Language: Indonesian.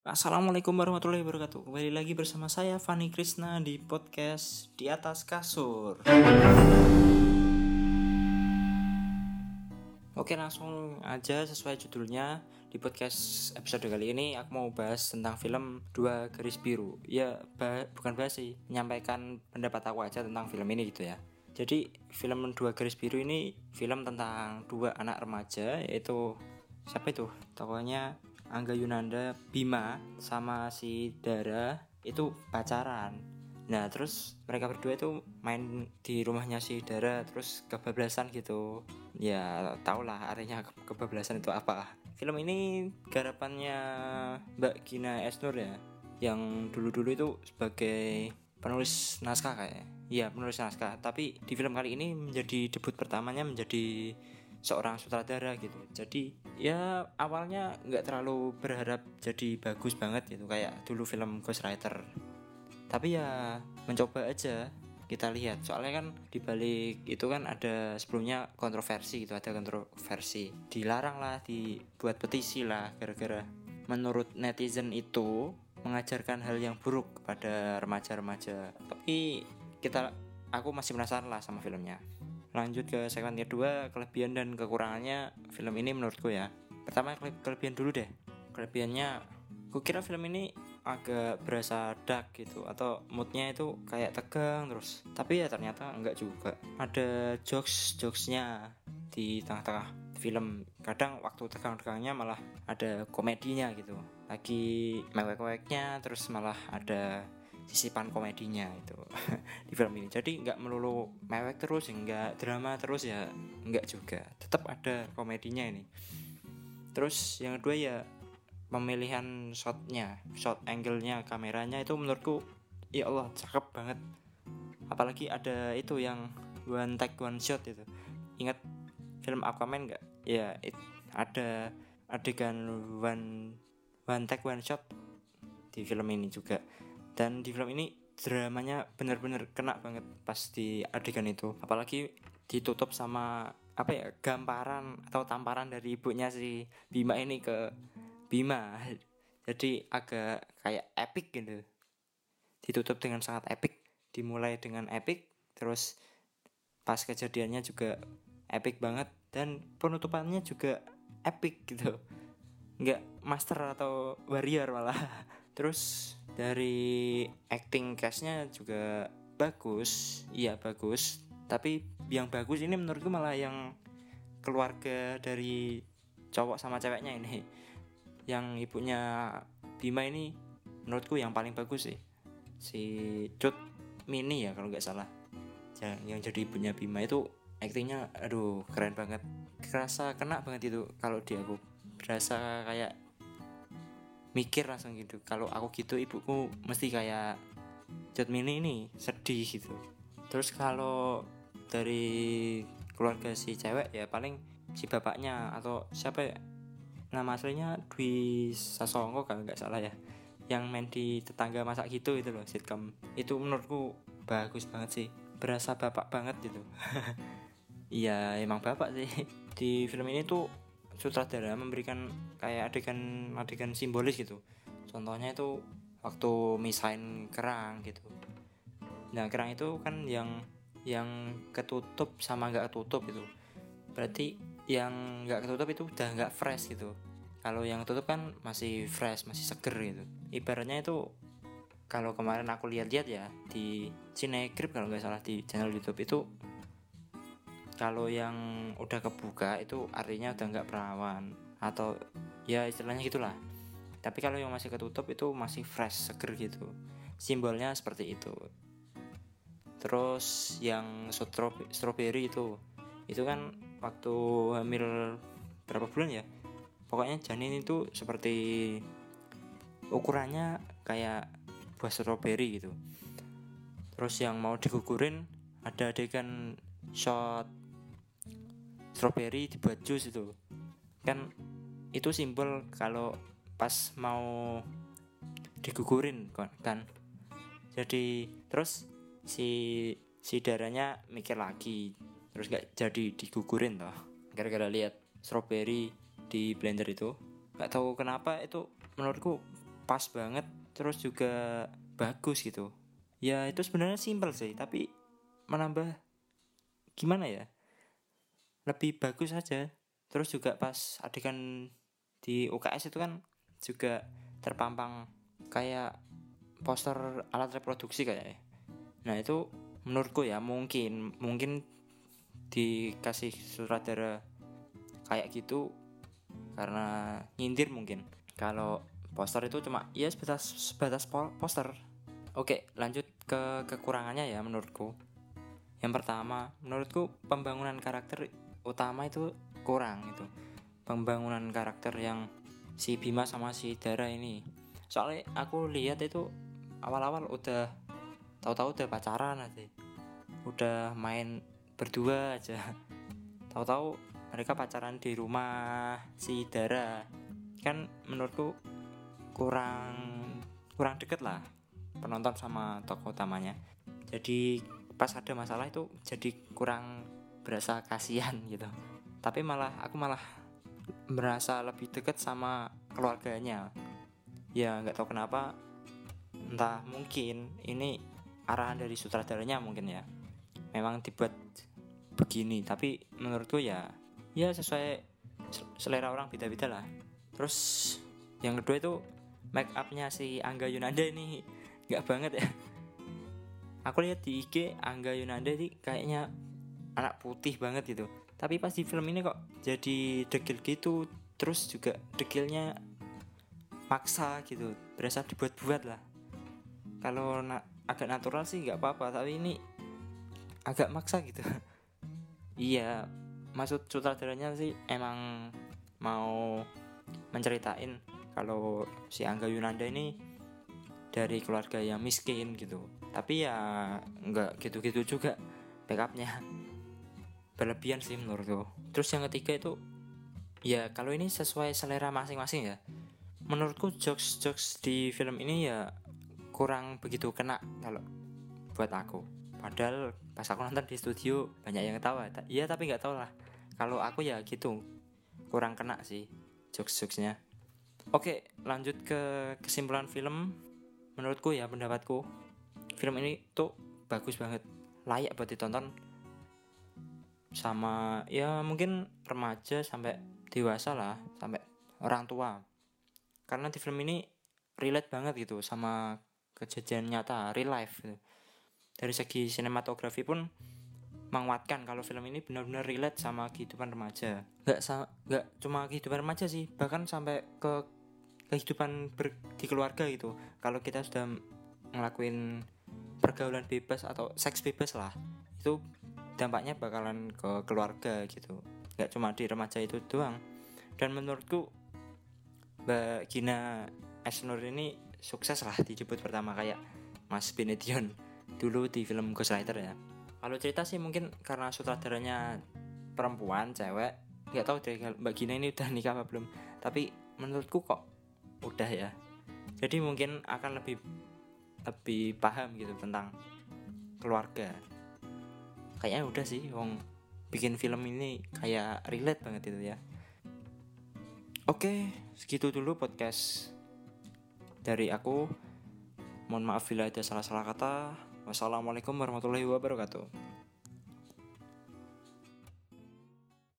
Assalamualaikum warahmatullahi wabarakatuh. Kembali lagi bersama saya Fani Krisna di podcast Di Atas Kasur. Oke langsung aja sesuai judulnya. Di podcast episode kali ini aku mau bahas tentang film Dua Garis Biru. Ya bah bukan bahas sih Menyampaikan pendapat aku aja tentang film ini gitu ya. Jadi film Dua Garis Biru ini film tentang dua anak remaja Yaitu siapa itu? Tokohnya Angga Yunanda Bima sama si Dara itu pacaran. Nah terus mereka berdua itu main di rumahnya si Dara terus kebablasan gitu. Ya tau lah artinya kebablasan itu apa. Film ini garapannya Mbak Gina Esnur ya yang dulu-dulu itu sebagai penulis naskah kayak. Iya penulis naskah. Tapi di film kali ini menjadi debut pertamanya menjadi seorang sutradara gitu. Jadi ya awalnya nggak terlalu berharap jadi bagus banget gitu kayak dulu film Ghostwriter. Tapi ya mencoba aja kita lihat. Soalnya kan dibalik itu kan ada sebelumnya kontroversi gitu ada kontroversi. Dilarang lah dibuat petisi lah gara-gara menurut netizen itu mengajarkan hal yang buruk kepada remaja-remaja. Tapi kita aku masih penasaran lah sama filmnya lanjut ke segmen kedua kelebihan dan kekurangannya film ini menurutku ya. Pertama kelebihan dulu deh. Kelebihannya aku kira film ini agak berasa dark gitu atau moodnya itu kayak tegang terus. Tapi ya ternyata enggak juga. Ada jokes jokesnya di tengah-tengah film. Kadang waktu tegang-tegangnya malah ada komedinya gitu. Lagi mewek-meweknya terus malah ada sisipan komedinya itu. Di film ini. Jadi nggak melulu mewek terus nggak drama terus ya nggak juga. Tetap ada komedinya ini. Terus yang kedua ya pemilihan shotnya shot angle-nya kameranya itu menurutku ya Allah cakep banget. Apalagi ada itu yang one take one shot itu. Ingat film Aquaman nggak? Ya it, ada adegan one one take one shot di film ini juga dan di film ini dramanya bener-bener kena banget pas di adegan itu. Apalagi ditutup sama apa ya gambaran atau tamparan dari ibunya si Bima ini ke Bima. Jadi agak kayak epic gitu. Ditutup dengan sangat epic dimulai dengan epic terus pas kejadiannya juga epic banget dan penutupannya juga epic gitu. Nggak master atau warrior malah. Terus dari acting castnya juga bagus. Iya bagus. Tapi yang bagus ini menurutku malah yang keluarga dari cowok sama ceweknya ini. Yang ibunya Bima ini menurutku yang paling bagus sih. Si Cut Mini ya kalau nggak salah. Yang, jadi ibunya Bima itu aktingnya aduh keren banget. Kerasa kena banget itu kalau di aku. Berasa kayak mikir langsung gitu. Kalau aku gitu ibuku mesti kayak Jod Mini ini sedih gitu. Terus kalau dari keluarga si cewek ya paling si bapaknya atau siapa ya nama aslinya Dwi Sasongko kalau nggak salah ya yang main di tetangga masak gitu itu loh sitcom. Itu menurutku bagus banget sih. Berasa bapak banget gitu. Iya emang bapak sih. Di film ini tuh sutradara memberikan kayak adegan adegan simbolis gitu. Contohnya itu waktu misain kerang gitu. Nah kerang itu kan yang yang ketutup sama nggak ketutup itu berarti yang nggak ketutup itu udah nggak fresh gitu. Kalau yang ketutup kan masih fresh masih seger gitu. Ibaratnya itu kalau kemarin aku lihat-lihat ya di Cinegrip kalau nggak salah di channel YouTube itu kalau yang udah kebuka itu artinya udah nggak perawan atau ya istilahnya gitulah. Tapi kalau yang masih ketutup itu masih fresh seger gitu. Simbolnya seperti itu. Terus yang strawberry itu itu kan waktu hamil berapa bulan ya? Pokoknya janin itu seperti ukurannya kayak buah strawberry gitu. Terus yang mau digugurin ada adegan shot strawberry dibuat jus itu. Kan itu simbol kalau pas mau digugurin kan. Jadi terus si si darahnya mikir lagi terus gak jadi digugurin toh. Gara-gara lihat strawberry di blender itu nggak tahu kenapa itu menurutku pas banget terus juga bagus gitu. Ya itu sebenarnya simpel sih tapi menambah gimana ya lebih bagus aja. Terus juga pas adegan di UKS itu kan juga terpampang kayak poster alat reproduksi kayak nah itu menurutku ya mungkin mungkin dikasih sutradara kayak gitu karena nyindir mungkin. Kalau poster itu cuma ya sebatas sebatas poster. Oke, lanjut ke kekurangannya ya menurutku. Yang pertama, menurutku pembangunan karakter utama itu kurang itu. Pembangunan karakter yang si Bima sama si Dara ini. Soalnya aku lihat itu awal-awal udah tahu-tahu udah pacaran aja. Udah main berdua aja. Tahu-tahu mereka pacaran di rumah si Dara. Kan menurutku kurang kurang deket lah penonton sama tokoh utamanya jadi pas ada masalah itu jadi kurang berasa kasihan gitu. Tapi malah aku malah merasa lebih dekat sama keluarganya. Ya nggak tahu kenapa. Entah mungkin ini arahan dari sutradaranya mungkin ya. Memang dibuat begini tapi menurutku ya ya sesuai selera orang beda-beda lah. Terus yang kedua itu make upnya si Angga Yunanda ini nggak banget ya. Aku lihat di IG Angga Yunanda ini kayaknya anak putih banget gitu. Tapi pas di film ini kok jadi degil gitu terus juga degilnya maksa gitu berasa dibuat-buat lah. Kalau na agak natural sih nggak apa-apa tapi ini agak maksa gitu. Iya maksud sutradaranya sih emang mau menceritain kalau si Angga Yunanda ini dari keluarga yang miskin gitu. Tapi ya nggak gitu-gitu juga backupnya berlebihan sih menurutku terus yang ketiga itu ya kalau ini sesuai selera masing-masing ya. Menurutku jokes-jokes di film ini ya kurang begitu kena kalau buat aku. Padahal pas aku nonton di studio banyak yang ketawa. Iya tapi nggak tahu lah. Kalau aku ya gitu kurang kena sih jokes-jokesnya. Oke lanjut ke kesimpulan film. Menurutku ya pendapatku film ini tuh bagus banget. Layak buat ditonton sama ya mungkin remaja sampai dewasa lah sampai orang tua. Karena di film ini relate banget gitu sama kejadian nyata real life gitu. dari segi sinematografi pun menguatkan kalau film ini benar-benar relate sama kehidupan remaja. Nggak nggak cuma kehidupan remaja sih bahkan sampai ke kehidupan ber, di keluarga gitu. Kalau kita sudah ngelakuin pergaulan bebas atau seks bebas lah itu dampaknya bakalan ke keluarga gitu. Nggak cuma di remaja itu doang. Dan menurutku Mbak Gina Esnur ini sukses lah dijemput pertama kayak Mas Benedion dulu di film Ghostwriter ya. Kalau cerita sih mungkin karena sutradaranya perempuan cewek nggak tahu deh Mbak Gina ini udah nikah apa belum. Tapi menurutku kok udah ya. Jadi mungkin akan lebih lebih paham gitu tentang keluarga kayaknya udah sih wong bikin film ini kayak relate banget itu ya. Oke segitu dulu podcast dari aku. Mohon maaf bila ada salah-salah kata. Wassalamualaikum warahmatullahi wabarakatuh